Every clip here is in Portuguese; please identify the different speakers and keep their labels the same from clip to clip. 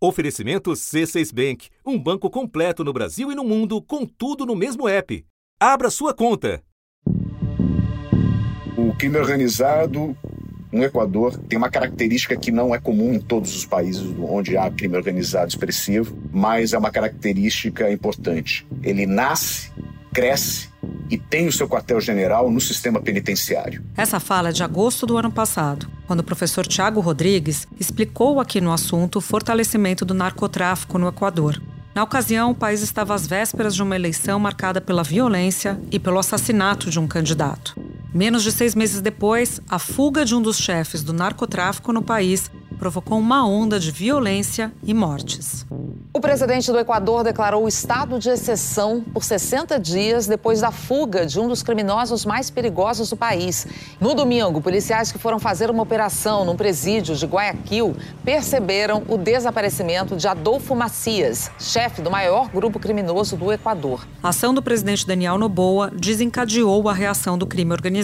Speaker 1: Oferecimento C6 Bank, um banco completo no Brasil e no mundo, com tudo no mesmo app. Abra sua conta.
Speaker 2: O crime organizado no Equador tem uma característica que não é comum em todos os países onde há crime organizado expressivo, mas é uma característica importante. Ele nasce, cresce e tem o seu quartel-general no sistema penitenciário.
Speaker 3: Essa fala é de agosto do ano passado, quando o professor Tiago Rodrigues explicou aqui no assunto o fortalecimento do narcotráfico no Equador. Na ocasião, o país estava às vésperas de uma eleição marcada pela violência e pelo assassinato de um candidato. Menos de seis meses depois, a fuga de um dos chefes do narcotráfico no país provocou uma onda de violência e mortes.
Speaker 4: O presidente do Equador declarou o estado de exceção por 60 dias depois da fuga de um dos criminosos mais perigosos do país. No domingo, policiais que foram fazer uma operação num presídio de Guayaquil perceberam o desaparecimento de Adolfo Macias, chefe do maior grupo criminoso do Equador.
Speaker 3: A ação do presidente Daniel Noboa desencadeou a reação do crime organizado.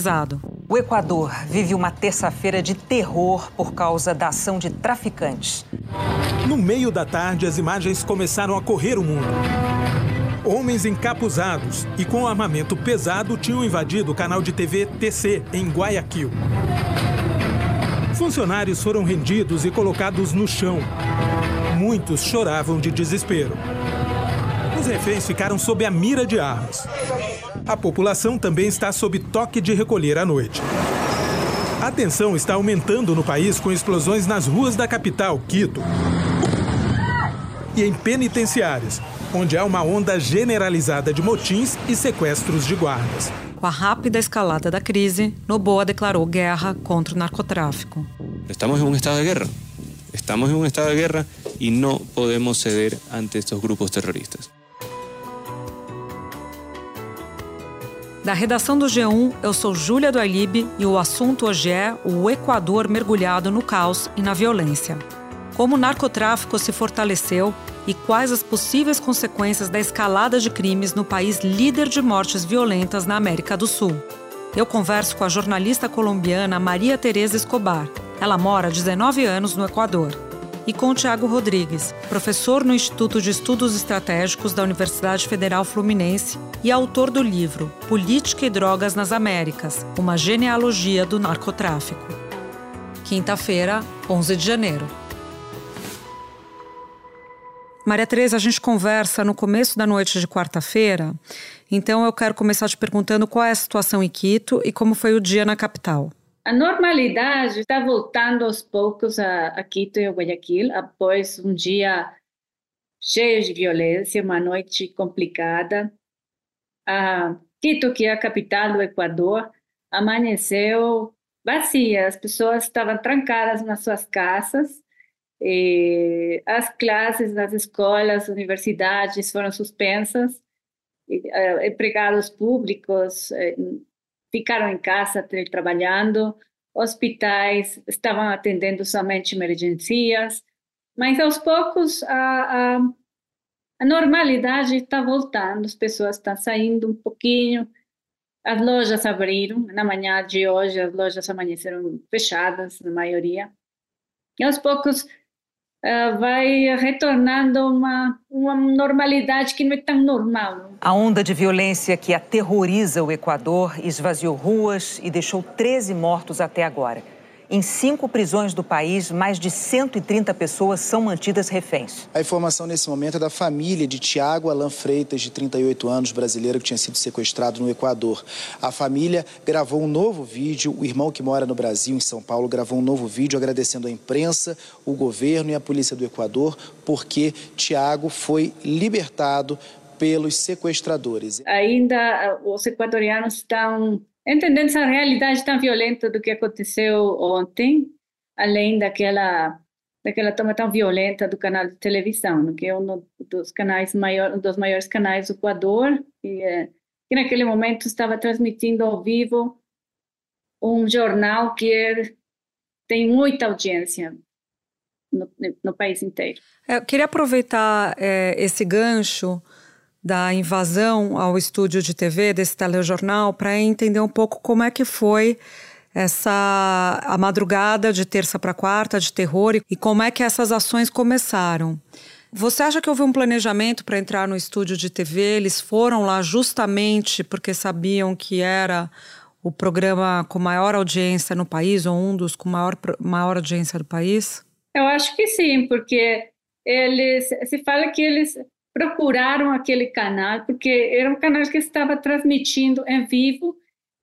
Speaker 5: O Equador vive uma terça-feira de terror por causa da ação de traficantes.
Speaker 6: No meio da tarde, as imagens começaram a correr o mundo. Homens encapuzados e com armamento pesado tinham invadido o canal de TV TC em Guayaquil. Funcionários foram rendidos e colocados no chão. Muitos choravam de desespero. Os reféns ficaram sob a mira de armas. A população também está sob toque de recolher à noite. A tensão está aumentando no país com explosões nas ruas da capital, Quito, e em penitenciárias, onde há uma onda generalizada de motins e sequestros de guardas.
Speaker 3: Com a rápida escalada da crise, Noboa declarou guerra contra o narcotráfico.
Speaker 7: Estamos em um estado de guerra. Estamos em um estado de guerra e não podemos ceder ante estes grupos terroristas.
Speaker 3: Da redação do G1, eu sou Júlia do Alibe e o assunto hoje é o Equador mergulhado no caos e na violência. Como o narcotráfico se fortaleceu e quais as possíveis consequências da escalada de crimes no país líder de mortes violentas na América do Sul. Eu converso com a jornalista colombiana Maria Tereza Escobar. Ela mora há 19 anos no Equador e com Tiago Rodrigues, professor no Instituto de Estudos Estratégicos da Universidade Federal Fluminense e autor do livro Política e Drogas nas Américas Uma Genealogia do Narcotráfico. Quinta-feira, 11 de janeiro. Maria Tereza, a gente conversa no começo da noite de quarta-feira, então eu quero começar te perguntando qual é a situação em Quito e como foi o dia na capital.
Speaker 8: A normalidade está voltando aos poucos a, a Quito e a Guayaquil após um dia cheio de violência, uma noite complicada. A Quito, que é a capital do Equador, amanheceu vazia, as pessoas estavam trancadas nas suas casas, as classes nas escolas, universidades foram suspensas, eh, empregados públicos eh, ficaram em casa trabalhando, hospitais estavam atendendo somente emergências, mas aos poucos a, a, a normalidade está voltando, as pessoas estão saindo um pouquinho, as lojas abriram, na manhã de hoje as lojas amanheceram fechadas, na maioria, e aos poucos uh, vai retornando uma, uma normalidade que não é tão normal.
Speaker 5: A onda de violência que aterroriza o Equador esvaziou ruas e deixou 13 mortos até agora. Em cinco prisões do país, mais de 130 pessoas são mantidas reféns.
Speaker 9: A informação nesse momento é da família de Tiago Alan Freitas, de 38 anos, brasileiro que tinha sido sequestrado no Equador. A família gravou um novo vídeo, o irmão que mora no Brasil, em São Paulo, gravou um novo vídeo agradecendo a imprensa, o governo e a polícia do Equador, porque Tiago foi libertado pelos sequestradores.
Speaker 8: Ainda os equatorianos estão entendendo essa realidade tão violenta do que aconteceu ontem, além daquela daquela toma tão violenta do canal de televisão, que é um dos canais maior, um dos maiores canais do Equador, e, é, que naquele momento estava transmitindo ao vivo um jornal que é, tem muita audiência no, no país inteiro.
Speaker 3: Eu queria aproveitar é, esse gancho da invasão ao estúdio de TV desse telejornal para entender um pouco como é que foi essa a madrugada de terça para quarta de terror e como é que essas ações começaram. Você acha que houve um planejamento para entrar no estúdio de TV? Eles foram lá justamente porque sabiam que era o programa com maior audiência no país ou um dos com maior, maior audiência do país?
Speaker 8: Eu acho que sim, porque eles se fala que eles procuraram aquele canal porque era um canal que estava transmitindo em vivo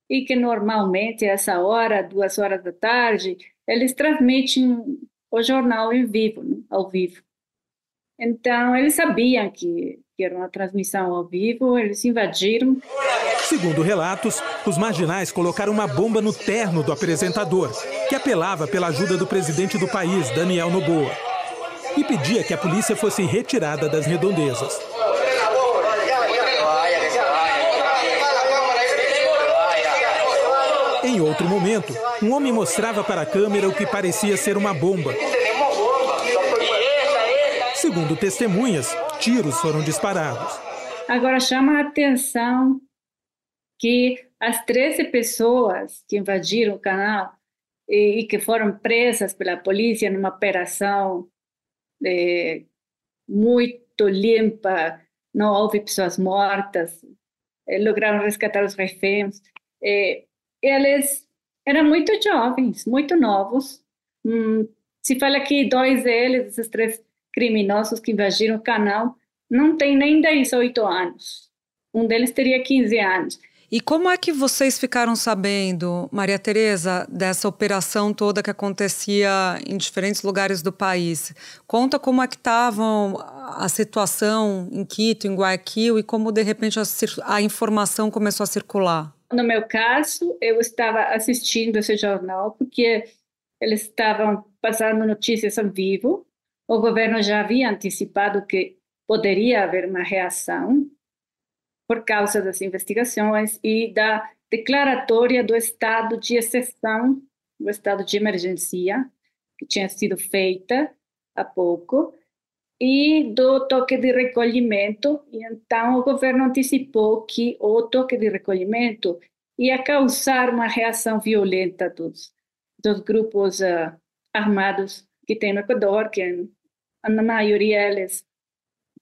Speaker 8: e que normalmente essa hora, duas horas da tarde, eles transmitem o jornal em vivo, né, ao vivo. Então, eles sabiam que, que era uma transmissão ao vivo, eles invadiram.
Speaker 6: Segundo relatos, os marginais colocaram uma bomba no terno do apresentador, que apelava pela ajuda do presidente do país, Daniel Noboa, e pedia que a polícia fosse retirada das redondezas. Em outro momento, um homem mostrava para a câmera o que parecia ser uma bomba Segundo testemunhas, tiros foram disparados.
Speaker 8: Agora chama a atenção que as 13 pessoas que invadiram o canal e, que foram presas pela polícia numa operação é, muito limpa, não houve pessoas mortas, é, lograram resgatar os reféns. É, eles eram muito jovens, muito novos. Hum, se fala que dois deles, esses três criminosos que invadiram o canal não têm nem 18 anos. Um deles teria 15 anos.
Speaker 3: E como é que vocês ficaram sabendo, Maria Tereza, dessa operação toda que acontecia em diferentes lugares do país? Conta como é que estavam a situação em Quito, em Guayaquil e como de repente a, a informação começou a circular.
Speaker 8: No meu caso, eu estava assistindo esse jornal porque eles estavam passando notícias ao vivo o governo já havia antecipado que poderia haver uma reação por causa das investigações e da declaratória do estado de exceção, do estado de emergência, que tinha sido feita há pouco, e do toque de recolhimento. E então o governo antecipou que o toque de recolhimento ia causar uma reação violenta dos, dos grupos uh, armados que tem no Equador, que na maioria eles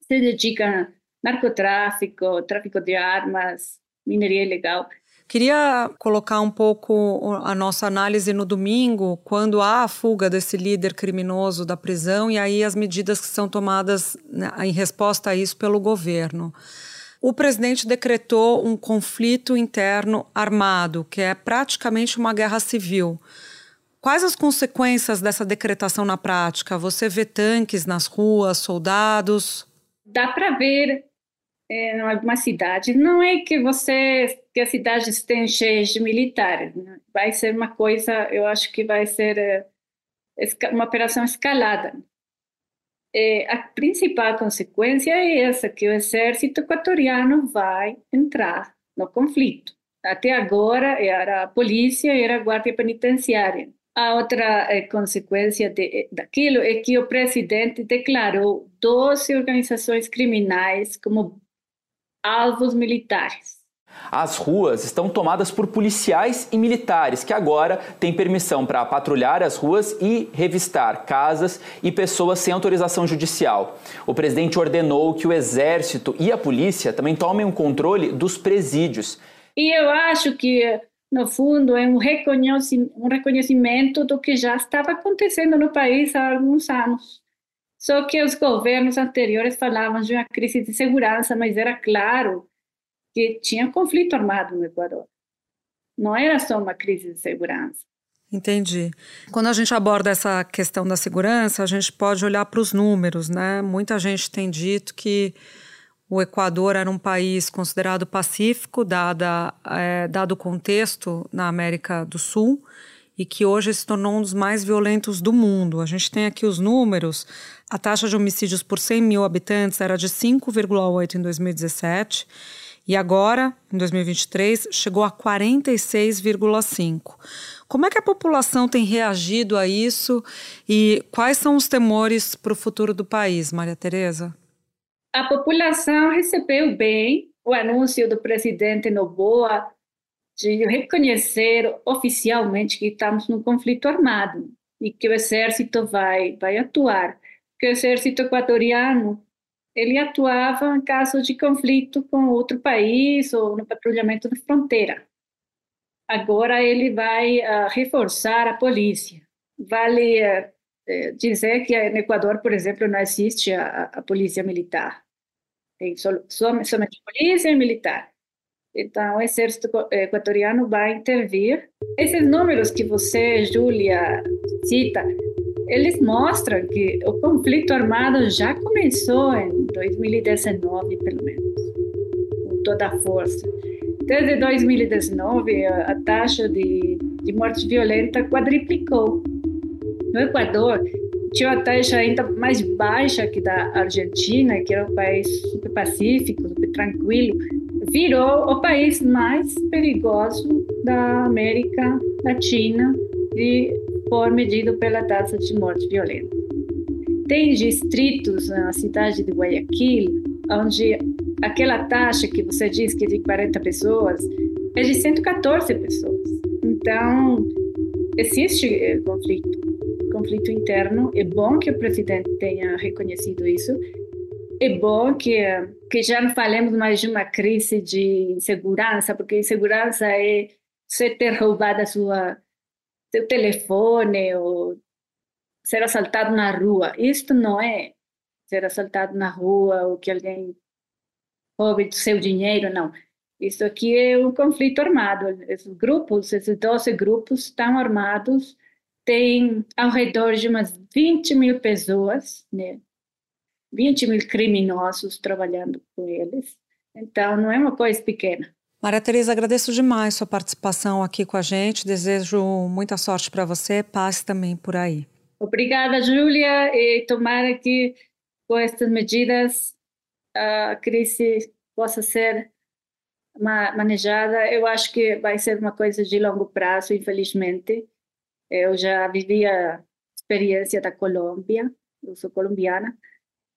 Speaker 8: se dedicam narcotráfico, tráfico de armas, mineria ilegal.
Speaker 3: Queria colocar um pouco a nossa análise no domingo, quando há a fuga desse líder criminoso da prisão e aí as medidas que são tomadas né, em resposta a isso pelo governo. O presidente decretou um conflito interno armado, que é praticamente uma guerra civil. Quais as consequências dessa decretação na prática? Você vê tanques nas ruas, soldados?
Speaker 8: Dá para ver em algumas cidades. Não é que você que as cidades estejam cheias de militares. Né? Vai ser uma coisa, eu acho que vai ser é, uma operação escalada. É, a principal consequência é essa, que o exército equatoriano vai entrar no conflito. Até agora era a polícia era a guarda penitenciária. A outra consequência de, daquilo é que o presidente declarou 12 organizações criminais como alvos militares.
Speaker 10: As ruas estão tomadas por policiais e militares que agora têm permissão para patrulhar as ruas e revistar casas e pessoas sem autorização judicial. O presidente ordenou que o exército e a polícia também tomem o controle dos presídios.
Speaker 8: E eu acho que no fundo, é um reconhecimento do que já estava acontecendo no país há alguns anos. Só que os governos anteriores falavam de uma crise de segurança, mas era claro que tinha conflito armado no Equador. Não era só uma crise de segurança.
Speaker 3: Entendi. Quando a gente aborda essa questão da segurança, a gente pode olhar para os números, né? Muita gente tem dito que o Equador era um país considerado pacífico, dada, é, dado o contexto na América do Sul, e que hoje se tornou um dos mais violentos do mundo. A gente tem aqui os números. A taxa de homicídios por 100 mil habitantes era de 5,8 em 2017 e agora, em 2023, chegou a 46,5. Como é que a população tem reagido a isso e quais são os temores para o futuro do país, Maria Tereza?
Speaker 8: a população recebeu bem o anúncio do presidente Noboa de reconhecer oficialmente que estamos num conflito armado e que o exército vai vai atuar. Que o exército equatoriano ele atuava em caso de conflito com outro país ou no patrulhamento da fronteira. Agora ele vai uh, reforçar a polícia. Vale uh, dizer que no Equador, por exemplo, não existe a, a polícia militar. Tem so, somente polícia e militar. Então, o exército equatoriano vai intervir. Esses números que você, Júlia, cita, eles mostram que o conflito armado já começou em 2019, pelo menos, com toda a força. Desde 2019, a, taxa de, de morte violenta quadriplicou. No Equador, tinha uma taxa ainda mais baixa que da Argentina, que era um país super pacífico, super tranquilo, virou o país mais perigoso da América Latina e for medido pela taxa de morte violenta. Tem distritos na cidade de Guayaquil onde aquela taxa que você diz que é de 40 pessoas é de 114 pessoas. Então, existe eh, conflito, conflito interno. É bom que o presidente tenha reconhecido isso é bom que, que já não falemos mais de uma crise de insegurança, porque insegurança é você ter roubado a sua, seu telefone ou ser assaltado na rua. Isto não é ser assaltado na rua ou que alguém roube seu dinheiro, não. Isso aqui é um conflito armado. Esses grupos, esses 12 grupos estão armados, tem ao redor de umas 20 mil pessoas, né? 20 mil criminosos trabalhando com eles. Então, não é uma coisa pequena.
Speaker 3: Maria Tereza, agradeço demais sua participação aqui com a gente. Desejo muita sorte para você, paz também por aí.
Speaker 8: Obrigada, Júlia, e tomara que com estas medidas a crise possa ser manejada. Eu acho que vai ser uma coisa de longo prazo, infelizmente. Eu já vivi a experiência da Colômbia, eu sou colombiana,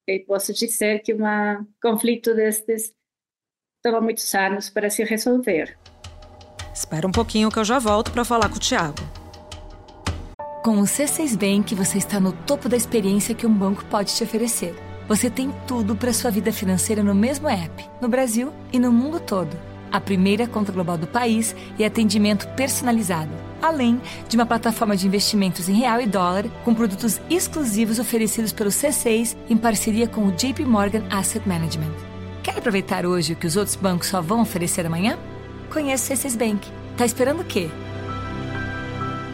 Speaker 8: e posso dizer que um conflito destes toma muitos anos para se resolver.
Speaker 3: Espera um pouquinho que eu já volto para falar com o Tiago.
Speaker 11: Com o C6 Bank, você está no topo da experiência que um banco pode te oferecer. Você tem tudo para sua vida financeira no mesmo app, no Brasil e no mundo todo. A primeira conta global do país e atendimento personalizado além de uma plataforma de investimentos em real e dólar com produtos exclusivos oferecidos pelo C6 em parceria com o JP Morgan Asset Management. Aproveitar hoje o que os outros bancos só vão oferecer amanhã? Conheça o C6 Bank. Tá esperando o quê?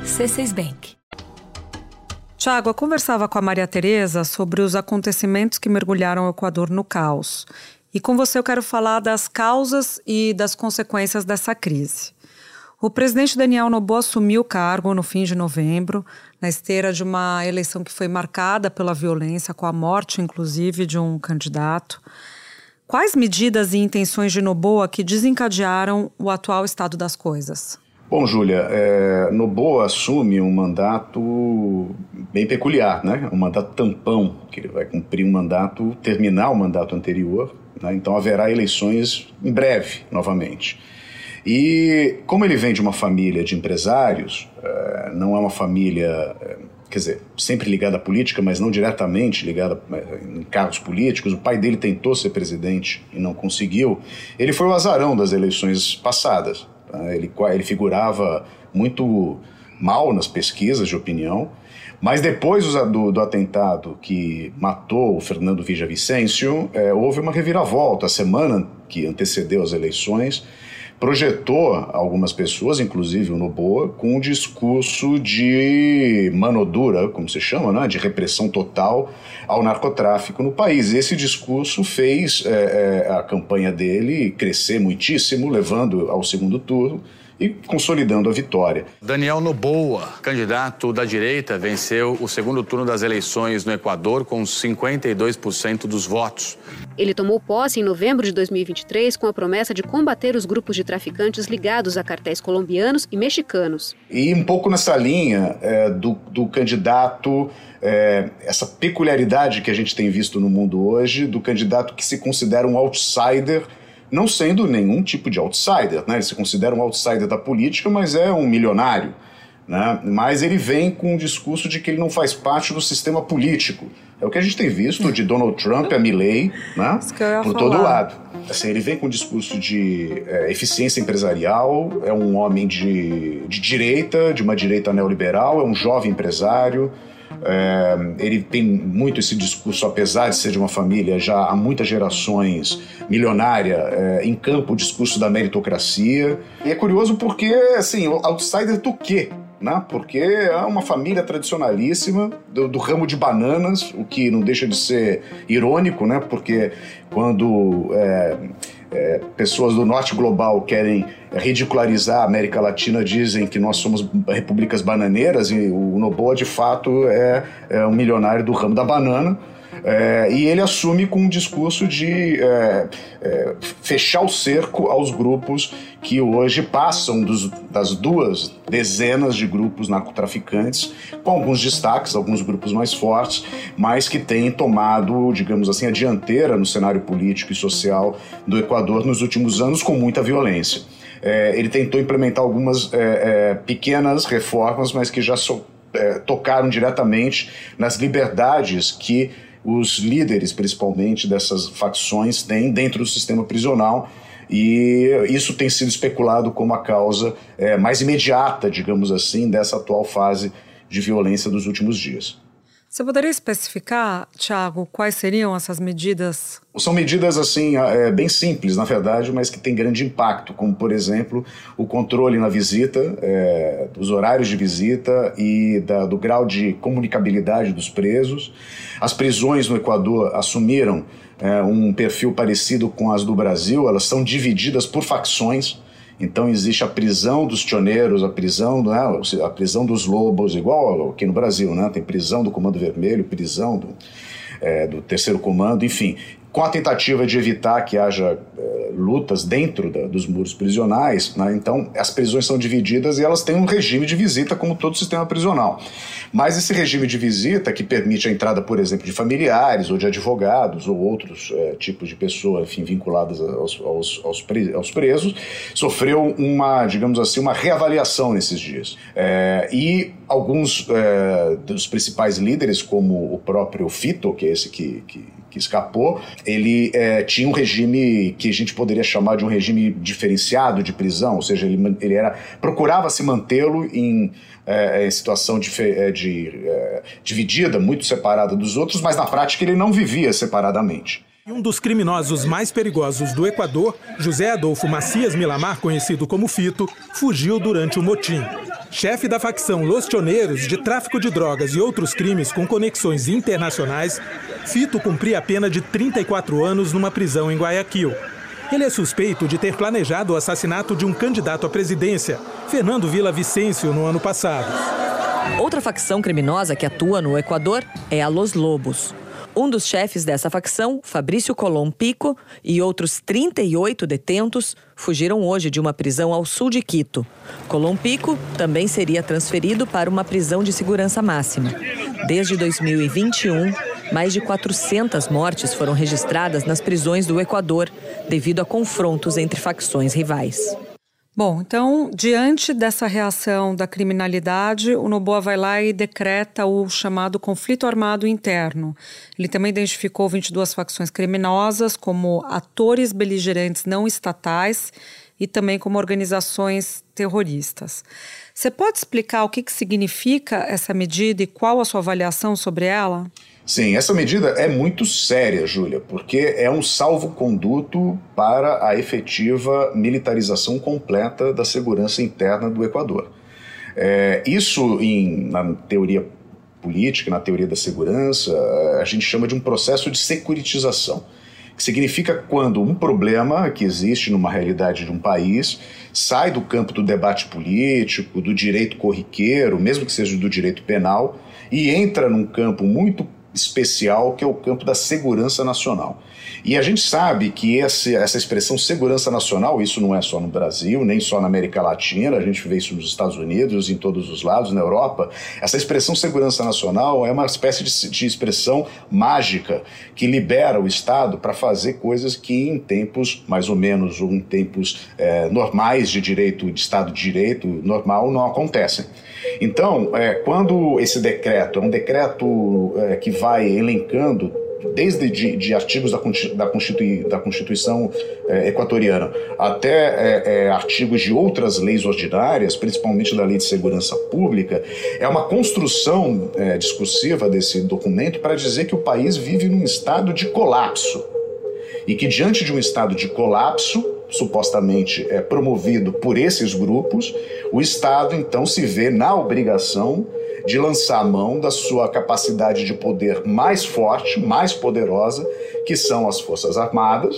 Speaker 11: C6 Bank.
Speaker 3: Tiago, eu conversava com a Maria Tereza sobre os acontecimentos que mergulharam o Equador no caos. E com você eu quero falar das causas e das consequências dessa crise. O presidente Daniel Noboa assumiu o cargo no fim de novembro, na esteira de uma eleição que foi marcada pela violência, com a morte, inclusive, de um candidato. Quais medidas e intenções de Noboa que desencadearam o atual estado das coisas?
Speaker 2: Bom, Júlia, é, Noboa assume um mandato bem peculiar, né? um mandato tampão, que ele vai cumprir um mandato, terminar o mandato anterior, né? então haverá eleições em breve, novamente. E como ele vem de uma família de empresários, é, não é uma família, é, quer dizer, sempre ligada à política, mas não diretamente ligada é, em cargos políticos. O pai dele tentou ser presidente e não conseguiu. Ele foi o azarão das eleições passadas. Tá? Ele, ele figurava muito mal nas pesquisas de opinião. Mas depois do, do, atentado que matou o Fernando Villavicencio, é, houve uma reviravolta. A semana que antecedeu as eleições, projetou algumas pessoas, inclusive o Noboa, com um discurso de mano dura, como se chama, né? de repressão total ao narcotráfico no país. Esse discurso fez é, é, a campanha dele crescer muitíssimo, levando ao segundo turno e consolidando a vitória.
Speaker 12: Daniel Noboa, candidato da direita, venceu o segundo turno das eleições no Equador com 52% dos votos.
Speaker 13: Ele tomou posse em novembro de 2023 com a promessa de combater os grupos de traficantes ligados a cartéis colombianos e mexicanos.
Speaker 2: E um pouco nessa linha é, do, do candidato é, essa peculiaridade que a gente tem visto no mundo hoje do candidato que se considera um outsider não sendo nenhum tipo de outsider. Né? Ele se considera um outsider da política, mas é um milionário. Né? Mas ele vem com o discurso de que ele não faz parte do sistema político. É o que a gente tem visto de Donald Trump a Milley, né? por todo lado. Assim, ele vem com um discurso de é, eficiência empresarial, é um homem de, de direita, de uma direita neoliberal, é um jovem empresário, é, ele tem muito esse discurso, apesar de ser de uma família já há muitas gerações milionária, é, em campo o discurso da meritocracia. E é curioso porque, assim, outsider do quê? Né? Porque é uma família tradicionalíssima do, do, ramo de bananas, o que não deixa de ser irônico, né? Porque quando é, é, pessoas do norte global querem ridicularizar a América Latina, dizem que nós somos repúblicas bananeiras, e o Noboa, de fato, é, é um milionário do ramo da banana. É, e ele assume com um discurso de é, é, fechar o cerco aos grupos que hoje passam dos, das duas dezenas de grupos narcotraficantes, com alguns destaques, alguns grupos mais fortes, mas que têm tomado, digamos assim, a dianteira no cenário político e social do Equador nos últimos anos com muita violência. É, ele tentou implementar algumas é, é, pequenas reformas, mas que já so, tocaram diretamente nas liberdades que os líderes, principalmente dessas facções, têm dentro do sistema prisional. E isso tem sido especulado como a causa é, mais imediata, digamos assim, dessa atual fase de violência dos últimos dias.
Speaker 3: Você poderia especificar, Tiago, quais seriam essas medidas?
Speaker 2: São medidas assim é, bem simples, na verdade, mas que têm grande impacto, como por exemplo o controle na visita, é, dos horários de visita e da, do grau de comunicabilidade dos presos. As prisões no Equador assumiram é, um perfil parecido com as do Brasil, elas são divididas por facções. Então existe a prisão dos tioneiros, a prisão, né, a prisão dos lobos, igual aqui no Brasil, né? Tem prisão do Comando Vermelho, prisão do, é, do Terceiro Comando, enfim com a tentativa de evitar que haja eh, lutas dentro da, dos muros prisionais. Né? Então, as prisões são divididas e elas têm um regime de visita, como todo sistema prisional. Mas esse regime de visita, que permite a entrada, por exemplo, de familiares ou de advogados ou outros eh, tipos de pessoas vinculadas aos, aos, aos, presos, sofreu uma, digamos assim, uma reavaliação nesses dias. É, e alguns é, dos principais líderes, como o próprio Fito, que é esse que, que que escapou, ele é, tinha um regime que a gente poderia chamar de um regime diferenciado de prisão, ou seja, ele, ele era procurava se mantê-lo em, é, em situação de, é, de é, dividida, muito separada dos outros, mas na prática ele não vivia separadamente.
Speaker 6: Um dos criminosos mais perigosos do Equador, José Adolfo Macias Milamar, conhecido como Fito, fugiu durante o motim. Chefe da facção Los Tioneiros de tráfico de drogas e outros crimes com conexões internacionais, Fito cumpria a pena de 34 anos numa prisão em Guayaquil. Ele é suspeito de ter planejado o assassinato de um candidato à presidência, Fernando Vila Vicêncio, no ano passado.
Speaker 14: Outra facção criminosa que atua no Equador é a Los Lobos. Um dos chefes dessa facção, Fabrício Colom Pico, e outros 38 detentos fugiram hoje de uma prisão ao sul de Quito. Colom Pico também seria transferido para uma prisão de segurança máxima. Desde 2021, mais de 400 mortes foram registradas nas prisões do Equador devido a confrontos entre facções rivais.
Speaker 3: Bom, então, diante dessa reação da criminalidade, o Noboa vai lá e decreta o chamado conflito armado interno. Ele também identificou 22 facções criminosas como atores beligerantes não estatais e também como organizações terroristas. Você pode explicar o que, que significa essa medida e qual a sua avaliação sobre ela?
Speaker 2: Sim, essa medida é muito séria, Júlia, porque é um salvo-conduto para a efetiva militarização completa da segurança interna do Equador. É, isso, em, na teoria política, na teoria da segurança, a gente chama de um processo de securitização, que significa quando um problema que existe numa realidade de um país sai do campo do debate político, do direito corriqueiro, mesmo que seja do direito penal, e entra num campo muito especial que é o campo da segurança nacional. E a gente sabe que esse, essa expressão segurança nacional, isso não é só no Brasil, nem só na América Latina, a gente vê isso nos Estados Unidos, em todos os lados, na Europa. Essa expressão segurança nacional é uma espécie de, de expressão mágica que libera o Estado para fazer coisas que em tempos, mais ou menos, ou em tempos é, normais de direito, de Estado de Direito normal, não acontecem. Então, é, quando esse decreto é um decreto é, que vai elencando desde de, de artigos da, da, Constitui, da Constituição é, equatoriana até é, artigos de outras leis ordinárias, principalmente da Lei de Segurança Pública, é uma construção discursiva desse documento para dizer que o país vive num estado de colapso. E que diante de um estado de colapso supostamente é promovido por esses grupos, o Estado então se vê na obrigação de lançar a mão da sua capacidade de poder mais forte, mais poderosa, que são as Forças Armadas,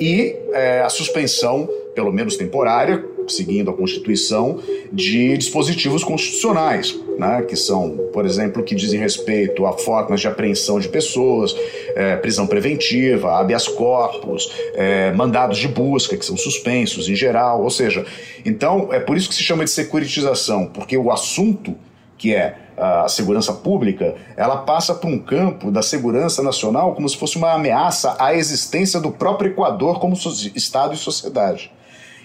Speaker 2: e é, a suspensão, pelo menos temporária, seguindo a Constituição, de dispositivos constitucionais, né, que são, por exemplo, que dizem respeito a formas de apreensão de pessoas, é, prisão preventiva, habeas corpus, é, mandados de busca, que são suspensos em geral, ou seja, então é por isso que se chama de securitização, porque o assunto que é a segurança pública, ela passa para um campo da segurança nacional como se fosse uma ameaça à existência do próprio Equador como Estado e sociedade.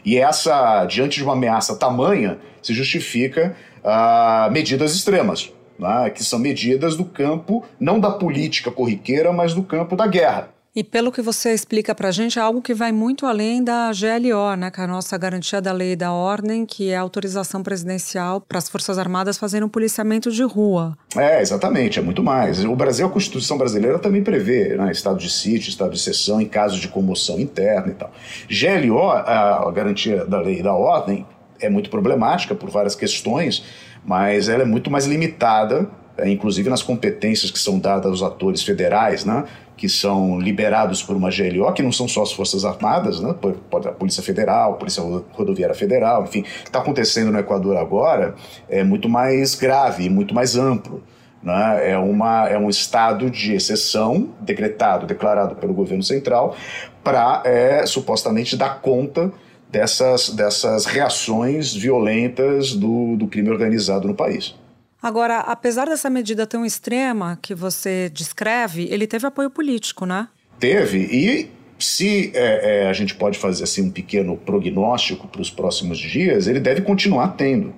Speaker 2: E essa, diante de uma ameaça tamanha, se justifica uh, medidas extremas, né, que são medidas do campo, não da política corriqueira, mas do campo da guerra.
Speaker 3: E pelo que você explica para a gente, é algo que vai muito além da GLO, né, que é a nossa garantia da lei e da ordem, que é a autorização presidencial para as Forças Armadas fazerem um policiamento de rua.
Speaker 2: É, exatamente, é muito mais. O Brasil, a Constituição brasileira também prevê né, estado de sítio, estado de exceção em caso de comoção interna e tal. GLO, a garantia da lei e da ordem, é muito problemática por várias questões, mas ela é muito mais limitada, é, inclusive nas competências que são dadas aos atores federais, né? Que são liberados por uma GLO, que não são só as Forças Armadas, né? a Polícia Federal, a Polícia Rodoviária Federal, enfim, o que está acontecendo no Equador agora é muito mais grave muito mais amplo. Né? É, uma, é um estado de exceção decretado, declarado pelo governo central, para é, supostamente dar conta dessas, dessas reações violentas do, do crime organizado no país.
Speaker 3: Agora, apesar dessa medida tão extrema que você descreve, ele teve apoio político, né?
Speaker 2: Teve, e se é, é, a gente pode fazer assim um pequeno prognóstico para os próximos dias, ele deve continuar tendo.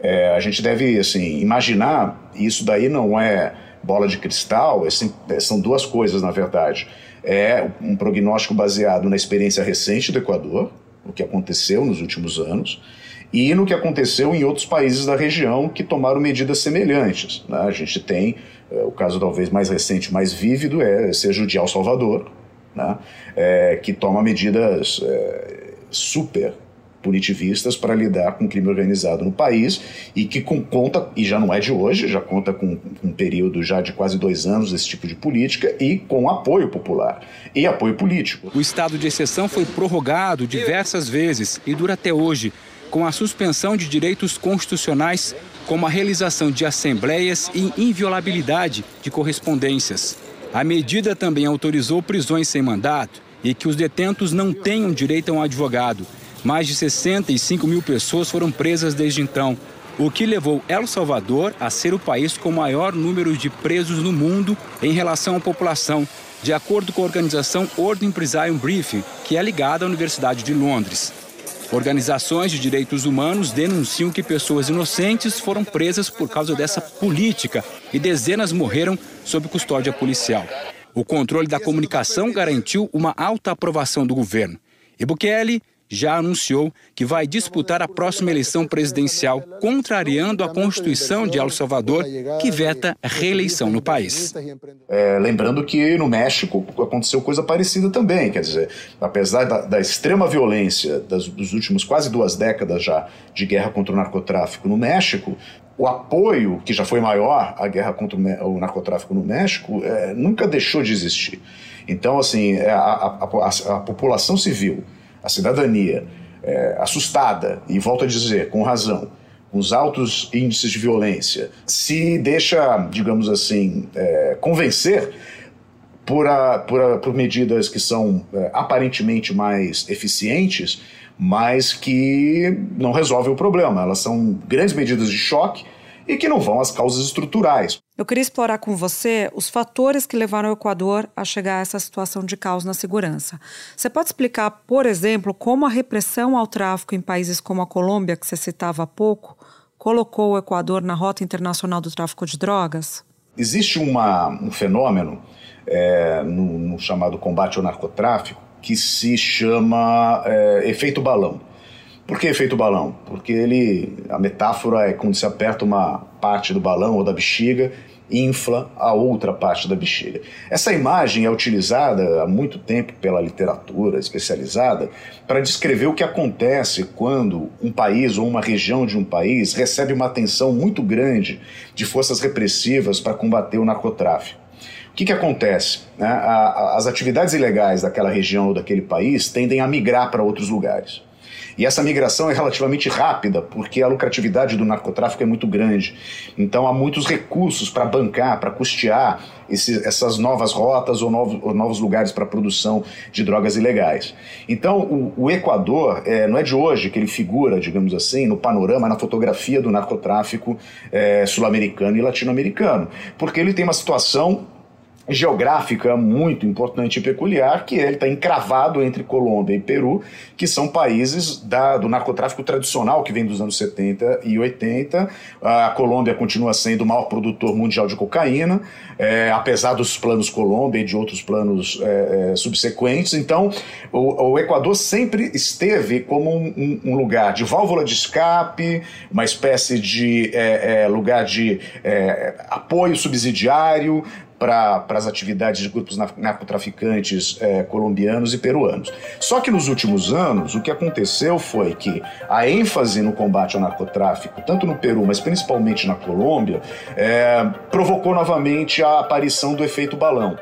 Speaker 2: É, a gente deve assim imaginar, e isso daí não é bola de cristal, é, é, são duas coisas na verdade. É um prognóstico baseado na experiência recente do Equador, o que aconteceu nos últimos anos, e no que aconteceu em outros países da região que tomaram medidas semelhantes. Né? A gente tem é, o caso talvez mais recente, mais vívido, é seja o de El Salvador, né? é, que toma medidas é, super punitivistas para lidar com o crime organizado no país e que com, conta, e já não é de hoje, já conta com, com um período já de quase dois anos desse tipo de política e com apoio popular e apoio político.
Speaker 15: O estado de exceção foi prorrogado diversas vezes e dura até hoje com a suspensão de direitos constitucionais, como a realização de assembleias e inviolabilidade de correspondências. A medida também autorizou prisões sem mandato e que os detentos não tenham direito a um advogado. Mais de 65 mil pessoas foram presas desde então, o que levou El Salvador a ser o país com maior número de presos no mundo em relação à população, de acordo com a organização Ordem Prison Briefing, que é ligada à Universidade de Londres. Organizações de direitos humanos denunciam que pessoas inocentes foram presas por causa dessa política e dezenas morreram sob custódia policial. O controle da comunicação garantiu uma alta aprovação do governo. E Bukele já anunciou que vai disputar a próxima eleição presidencial, contrariando a Constituição de El Salvador, que veta reeleição no país.
Speaker 2: É, lembrando que no México aconteceu coisa parecida também, quer dizer, apesar da, da extrema violência das, dos últimos quase duas décadas já de guerra contra o narcotráfico no México, o apoio, que já foi maior à guerra contra o narcotráfico no México, é, nunca deixou de existir. Então, assim, é, a, a, a, a população civil a cidadania é, assustada, e volto a dizer, com razão, os altos índices de violência, se deixa, digamos assim, é, convencer por, a, por, a, por, medidas que são é, aparentemente mais eficientes, mas que não resolvem o problema. Elas são grandes medidas de choque e que não vão às causas estruturais.
Speaker 3: Eu queria explorar com você os fatores que levaram o Equador a chegar a essa situação de caos na segurança. Você pode explicar, por exemplo, como a repressão ao tráfico em países como a Colômbia, que você citava há pouco, colocou o Equador na rota internacional do tráfico de drogas?
Speaker 2: Existe uma, um fenômeno é, no, no, chamado combate ao narcotráfico que se chama é, efeito balão. Por que efeito balão? Porque ele, a metáfora é quando se aperta uma parte do balão ou da bexiga, infla a outra parte da bexiga. Essa imagem é utilizada há muito tempo pela literatura especializada para descrever o que acontece quando um país ou uma região de um país recebe uma atenção muito grande de forças repressivas para combater o narcotráfico. O que, que acontece? Né? As atividades ilegais daquela região ou daquele país tendem a migrar para outros lugares. E essa migração é relativamente rápida, porque a lucratividade do narcotráfico é muito grande. Então há muitos recursos para bancar, para custear esse, essas novas rotas ou novos, ou novos lugares para produção de drogas ilegais. Então o, o Equador é, não é de hoje que ele figura, digamos assim, no panorama, na fotografia do narcotráfico é, sul-americano e latino-americano, porque ele tem uma situação geográfica muito importante e peculiar, que ele está encravado entre Colômbia e Peru, que são países da, do narcotráfico tradicional que vem dos anos 70 e 80. A Colômbia continua sendo o maior produtor mundial de cocaína, é, apesar dos planos Colômbia e de outros planos é, é, subsequentes. Então, o, o, Equador sempre esteve como um, um, lugar de válvula de escape, uma espécie de é, é, lugar de é, apoio subsidiário, para as atividades de grupos narcotraficantes é, colombianos e peruanos. Só que nos últimos anos, o que aconteceu foi que a ênfase no combate ao narcotráfico, tanto no Peru, mas principalmente na Colômbia, é, provocou novamente a aparição do efeito balão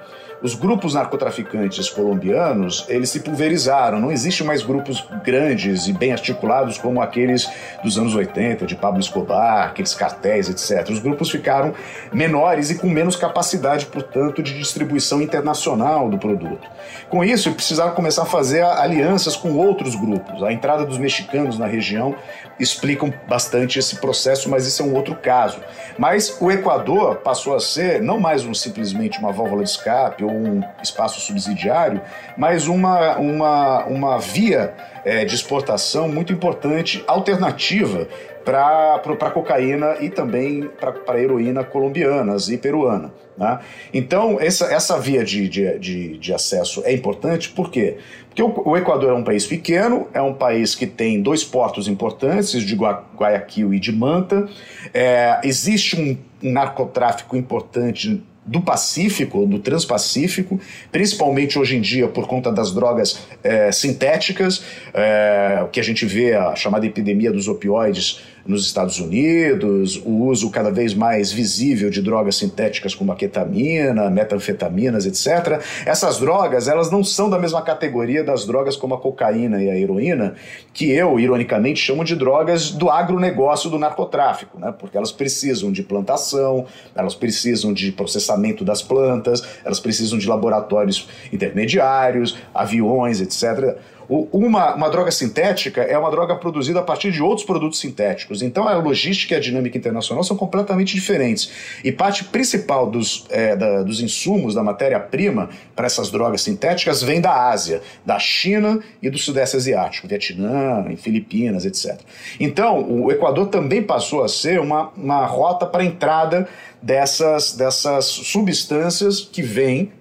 Speaker 2: os grupos narcotraficantes colombianos, eles se pulverizaram. Não existe mais grupos grandes e bem articulados como aqueles dos anos 80, de Pablo Escobar, aqueles cartéis, etc. Os grupos ficaram menores e com menos capacidade, portanto, de distribuição internacional do produto. Com isso, precisaram começar a fazer alianças com outros grupos. A entrada dos mexicanos na região explicam bastante esse processo, mas isso é um outro caso. Mas o Equador passou a ser não mais um, simplesmente uma válvula de escape ou um espaço subsidiário, mas uma, uma, uma via é, de exportação muito importante, alternativa para cocaína e também para heroína colombianas e peruana. Né? Então, essa, essa via de, de, de, de, acesso é importante, por quê? Porque o, o, Equador é um país pequeno, é um país que tem dois portos importantes, de Guayaquil e de Manta, é, existe um narcotráfico importante do Pacífico, do Transpacífico, principalmente hoje em dia por conta das drogas é, sintéticas, é, o que a gente vê, a chamada epidemia dos opioides nos Estados Unidos, o uso cada vez mais visível de drogas sintéticas como a ketamina, metanfetaminas, etc. Essas drogas, elas não são da mesma categoria das drogas como a cocaína e a heroína, que eu, ironicamente, chamo de drogas do agronegócio do narcotráfico, né? porque elas precisam de plantação, elas precisam de processamento das plantas, elas precisam de laboratórios intermediários, aviões, etc. Uma, uma droga sintética é uma droga produzida a partir de outros produtos sintéticos. Então a logística e a dinâmica internacional são completamente diferentes. E parte principal dos, é, da, dos insumos, da matéria-prima para essas drogas sintéticas vem da Ásia, da China e do Sudeste Asiático, Vietnã, Filipinas, etc. Então o Equador também passou a ser uma, uma rota para entrada dessas, dessas substâncias que vêm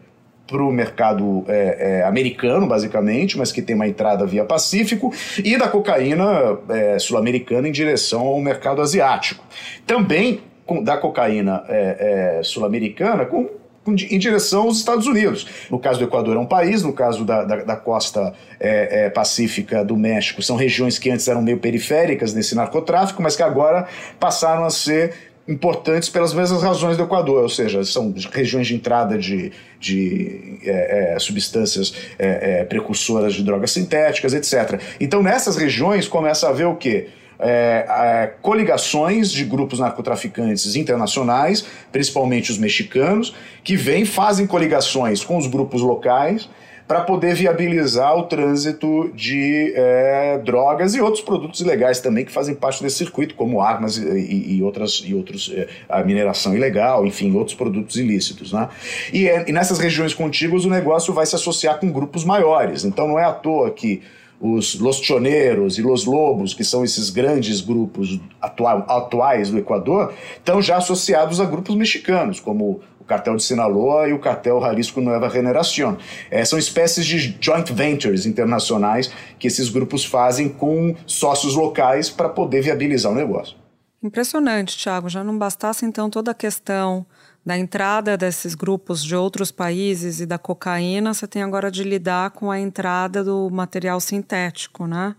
Speaker 2: para o mercado é, é, americano, basicamente, mas que tem uma entrada via Pacífico, e da cocaína é, sul-americana em direção ao mercado asiático. Também com, da cocaína é, é, sul-americana com em direção aos Estados Unidos. No caso do Equador é um país, no caso da, da, da costa é, é, pacífica do México, são regiões que antes eram meio periféricas nesse narcotráfico, mas que agora passaram a ser importantes pelas mesmas razões do Equador, ou seja, são regiões de entrada de, de é, é, substâncias é, é precursoras de drogas sintéticas, etc. Então, nessas regiões começa a haver o quê? é, é, coligações de grupos narcotraficantes internacionais, principalmente os mexicanos, que vêm, fazem coligações com os grupos locais para poder viabilizar o trânsito de é, drogas e outros produtos ilegais também que fazem parte desse circuito, como armas e, e outras e outros é, a mineração ilegal, enfim, outros produtos ilícitos, né? E, é, e nessas regiões contíguas o negócio vai se associar com grupos maiores. Então não é à toa que os Los Choneros e Los Lobos, que são esses grandes grupos atua atuais do Equador, estão já associados a grupos mexicanos, como o cartel de Sinaloa e o cartel Jalisco Nueva Generación. É, são espécies de joint ventures internacionais que esses grupos fazem com sócios locais para poder viabilizar o negócio.
Speaker 3: Impressionante, Tiago. Já não bastasse então toda a questão da entrada desses grupos de outros países e da cocaína, você tem agora de lidar com a entrada do material sintético, né?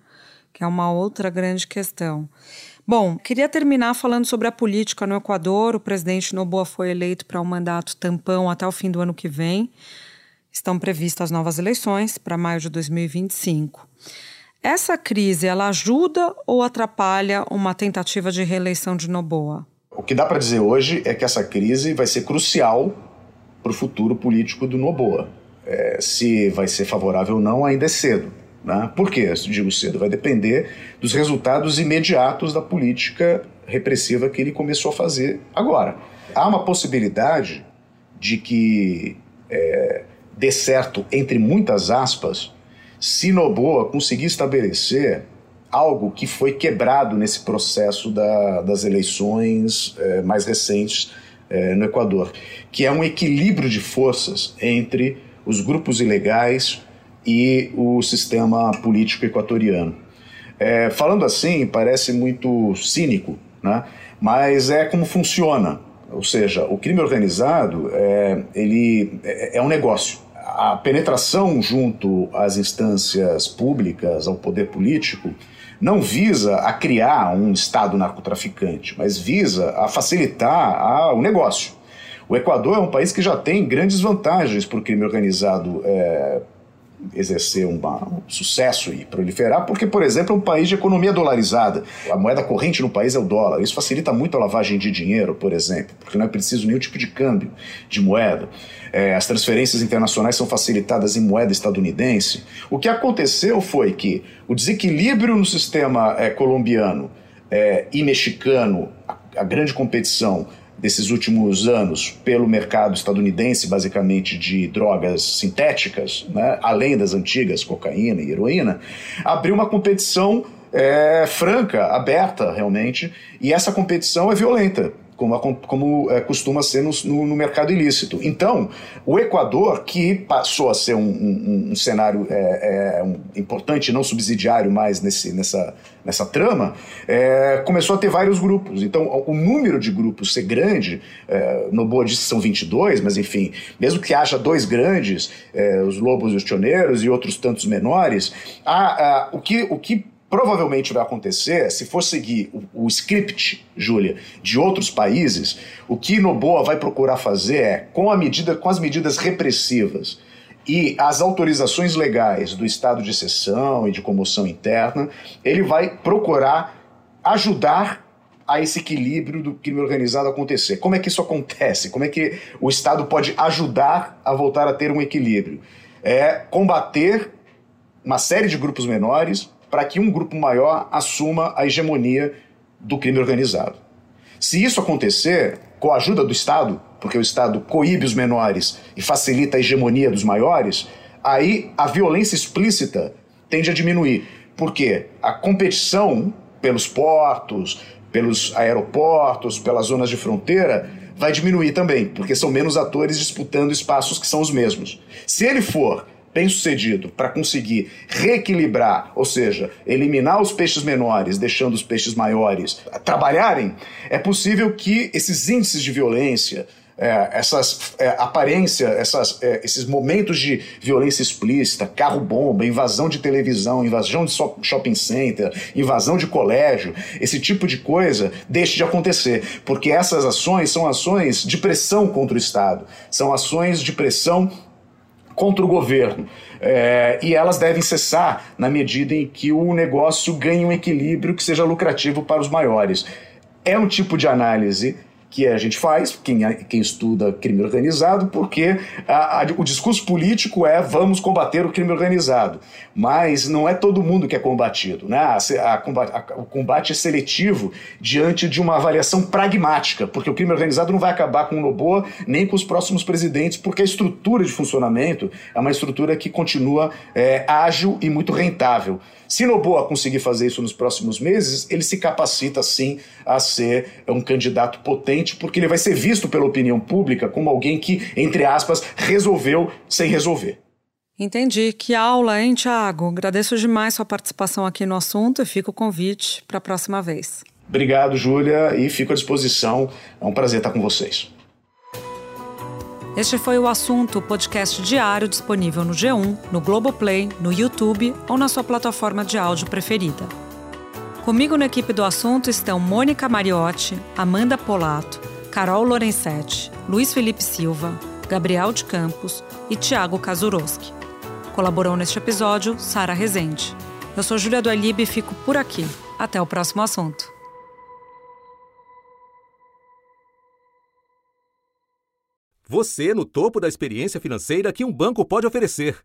Speaker 3: Que é uma outra grande questão. Bom, queria terminar falando sobre a política no Equador. O presidente Noboa foi eleito para um mandato tampão até o fim do ano que vem. Estão previstas novas eleições para maio de 2025. Essa crise, ela ajuda ou atrapalha uma tentativa de reeleição de Noboa?
Speaker 2: O que dá para dizer hoje é que essa crise vai ser crucial para o futuro político do Noboa. É, se vai ser favorável ou não, ainda é cedo. Né? Por quê? Digo cedo, vai depender dos resultados imediatos da política repressiva que ele começou a fazer agora. Há uma possibilidade de que é, dê certo, entre muitas aspas, se Noboa conseguir estabelecer algo que foi quebrado nesse processo da, das eleições é, mais recentes é, no Equador, que é um equilíbrio de forças entre os grupos ilegais, e o sistema político equatoriano. É, falando assim, parece muito cínico, né? mas é como funciona. Ou seja, o crime organizado é, ele é, é um negócio. A penetração junto às instâncias públicas, ao poder político, não visa a criar um Estado narcotraficante, mas visa a facilitar a, o negócio. O Equador é um país que já tem grandes vantagens para o crime organizado é, exercer uma, um sucesso e proliferar, porque, por exemplo, é um país de economia dolarizada. A moeda corrente no país é o dólar. Isso facilita muito a lavagem de dinheiro, por exemplo, porque não é preciso nenhum tipo de câmbio de moeda. É, as transferências internacionais são facilitadas em moeda estadunidense. O que aconteceu foi que o desequilíbrio no sistema é, colombiano é, e mexicano, a, a grande competição desses últimos anos pelo mercado estadunidense, basicamente de drogas sintéticas, né, além das antigas cocaína e heroína, abriu uma competição é, franca, aberta realmente, e essa competição é violenta como, como é, costuma ser no, no, no, mercado ilícito. Então, o Equador, que passou a ser um, um, um cenário é, é, um, importante, não subsidiário mais nesse, nessa, nessa trama, é, começou a ter vários grupos. Então, o número de grupos ser grande, é, no Boa disse são 22, mas enfim, mesmo que haja dois grandes, é, os Lobos e os Tioneiros, e outros tantos menores, há, há, o, que, o que provavelmente vai acontecer, se for seguir o, o script, Júlia, de outros países, o que Noboa vai procurar fazer é, com, a medida, com as medidas repressivas e as autorizações legais do estado de exceção e de comoção interna, ele vai procurar ajudar a esse equilíbrio do crime organizado acontecer. Como é que isso acontece? Como é que o Estado pode ajudar a voltar a ter um equilíbrio? É combater uma série de grupos menores, para que um grupo maior assuma a hegemonia do crime organizado. Se isso acontecer, com a ajuda do Estado, porque o Estado coíbe os menores e facilita a hegemonia dos maiores, aí a violência explícita tende a diminuir. Porque a competição pelos portos, pelos aeroportos, pelas zonas de fronteira, vai diminuir também, porque são menos atores disputando espaços que são os mesmos. Se ele for bem sucedido para conseguir reequilibrar, ou seja, eliminar os peixes menores, deixando os peixes maiores trabalharem, é possível que esses índices de violência, é, essas é, aparência, essas, é, esses momentos de violência explícita, carro-bomba, invasão de televisão, invasão de shopping center, invasão de colégio, esse tipo de coisa deixe de acontecer, porque essas ações são ações de pressão contra o Estado, são ações de pressão contra o governo. É, e elas devem cessar na medida em que o negócio ganhe um equilíbrio que seja lucrativo para os maiores. É um tipo de análise que a gente faz, quem, quem estuda crime organizado, porque a, a, o discurso político é vamos combater o crime organizado. Mas não é todo mundo que é combatido. Né? A, o combate é seletivo diante de uma avaliação pragmática, porque o crime organizado não vai acabar com o Noboa nem com os próximos presidentes, porque a estrutura de funcionamento é uma estrutura que continua é, ágil e muito rentável. Se Noboa conseguir fazer isso nos próximos meses, ele se capacita sim a ser um candidato potente, porque ele vai ser visto pela opinião pública como alguém que, entre aspas, resolveu sem resolver.
Speaker 3: Entendi. Que aula, hein, Tiago? Agradeço demais sua participação aqui no assunto e fico o convite para a próxima vez.
Speaker 2: Obrigado, Júlia, e fico à disposição. É um prazer estar com vocês.
Speaker 3: Este foi o assunto, podcast diário disponível no G1, no Globoplay, no YouTube ou na sua plataforma de áudio preferida. Comigo na equipe do assunto estão Mônica Mariotti, Amanda Polato, Carol Lorenzetti, Luiz Felipe Silva, Gabriel de Campos e Tiago Kazuroski. Colaborou neste episódio Sara Rezende. Eu sou Júlia do Alibe e fico por aqui. Até o próximo assunto.
Speaker 1: Você no topo da experiência financeira que um banco pode oferecer.